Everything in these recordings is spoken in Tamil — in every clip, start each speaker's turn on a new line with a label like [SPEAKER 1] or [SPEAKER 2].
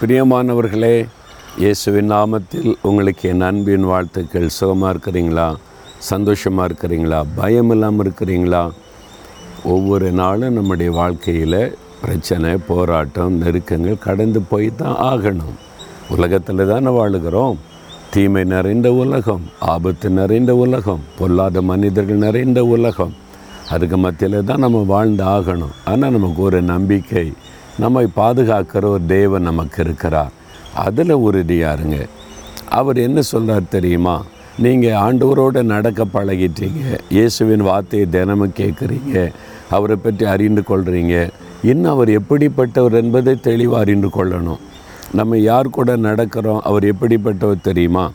[SPEAKER 1] பிரியமானவர்களே இயேசுவின் நாமத்தில் உங்களுக்கு என் அன்பின் வாழ்த்துக்கள். சுகமாக இருக்கிறீங்களா? சந்தோஷமாக இருக்கிறீங்களா? பயம் இல்லாமல் இருக்கிறீங்களா? ஒவ்வொரு நாளும் நம்முடைய வாழ்க்கையில் பிரச்சனை போராட்டம் நெருக்கங்கள் கடந்து போய் தான் ஆகணும். உலகத்தில் தானே வாழுகிறோம். தீமை நிறைந்த உலகம் ஆபத்து நிறைந்த உலகம் பொல்லாத மனிதர்கள் நிறைந்த உலகம். அதுக்கு மத்தியில் தான் நம்ம வாழ்ந்து ஆகணும். ஆனால் நமக்கு ஒரு நம்பிக்கை நம்மை பாதுகாக்கிற ஒரு தேவன் நமக்கு இருக்கிறார். அதில் உறுதியாக இருங்க அவர் என்ன சொல்கிறார் தெரியுமா? நீங்கள் ஆண்டவரோடு நடக்க பழகிட்டீங்க. இயேசுவின் வார்த்தையை தினமும் கேட்குறீங்க. அவரை பற்றி அறிந்து கொள்கிறீங்க இன்னும் அவர் எப்படிப்பட்டவர் என்பதை தெளிவாக அறிந்து கொள்ளணும். நம்ம யார் கூட நடக்கிறோம்? அவர் எப்படிப்பட்டவர் தெரியுமா?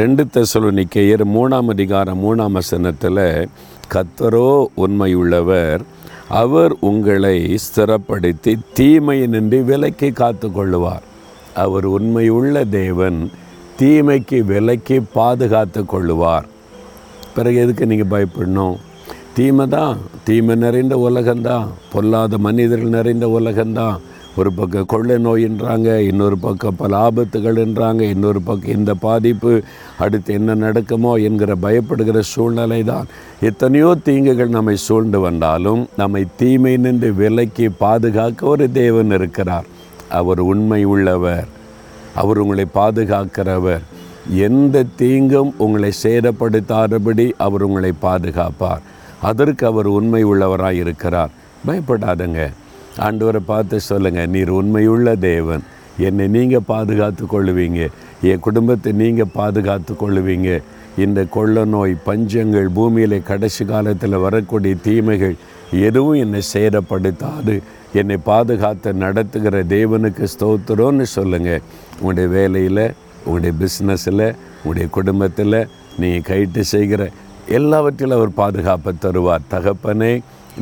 [SPEAKER 1] ரெண்டு தெசலோனிக்கேயர் மூணாம் அதிகாரம் மூணாம் வசனத்தில் கத்தரோ உண்மையுள்ளவர் அவர் உங்களை ஸ்திரப்படுத்தி தீமையினின்றி விலக்கி காத்து கொள்ளுவார் அவர் உண்மையுள்ள தேவன் தீமைக்கு விலக்கி பாதுகாத்து கொள்ளுவார் பிறகு எதுக்கு நீங்கள் பயப்படணும்? தீமை தான் தீமை நிறைந்த உலகம்தான் பொல்லாத மனிதர்கள் நிறைந்த உலகம்தான் ஒரு பக்கம் கொள்ளை நோயின்றாங்க இன்னொரு பக்கம் பல ஆபத்துகள்ன்றாங்க இன்னொரு பக்கம் இந்த பாதிப்பு அடுத்து என்ன நடக்குமோ என்கிற பயப்படுகிற சூழ்நிலை தான் எத்தனையோ தீங்குகள் நம்மை சூழ்ந்து வந்தாலும் நம்மை தீமை நின்று விலக்கி பாதுகாக்க ஒரு தேவன் இருக்கிறார். அவர் உண்மை உள்ளவர். அவர் உங்களை பாதுகாக்கிறவர். எந்த தீங்கும் உங்களை சேதப்படுத்தாதபடி அவர் உங்களை பாதுகாப்பார். அதற்கு அவர் உண்மை உள்ளவராக இருக்கிறார். பயப்படாதங்க. ஆண்டவரை பார்த்து சொல்லுங்கள் நீர் உண்மையுள்ள தேவன். என்னை நீங்கள் பாதுகாத்து கொள்ளுவீங்க. என் குடும்பத்தை நீங்கள் பாதுகாத்து கொள்ளுவீங்க. இந்த கொள்ள நோய் பஞ்சங்கள் பூமியில் கடைசி காலத்தில் வரக்கூடிய தீமைகள் எதுவும் என்னை சேதப்படுத்தாது. என்னை பாதுகாத்து நடத்துகிற தேவனுக்கு ஸ்தோத்திரம்னு சொல்லுங்கள் உங்களுடைய வேலையில் உங்களுடைய பிஸ்னஸில் உங்களுடைய குடும்பத்தில் நீங்கள் கைட்டு செய்கிற எல்லாவற்றிலும் அவர் பாதுகாப்பை தருவார். தகப்பனே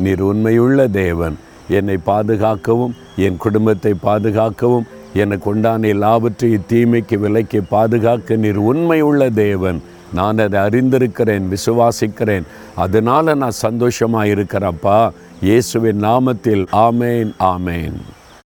[SPEAKER 1] நீர் உண்மையுள்ள தேவன். என்னை பாதுகாக்கவும் என் குடும்பத்தை பாதுகாக்கவும் எனக்கு உண்டான எல்லாவற்றையும் தீமைக்கு விலைக்கு பாதுகாக்க நீர் உண்மையுள்ள தேவன். நான் அதை அறிந்திருக்கிறேன் விசுவாசிக்கிறேன். அதனால் நான் சந்தோஷமாக இருக்கிறப்பா இயேசுவின் நாமத்தில் ஆமேன் ஆமேன்.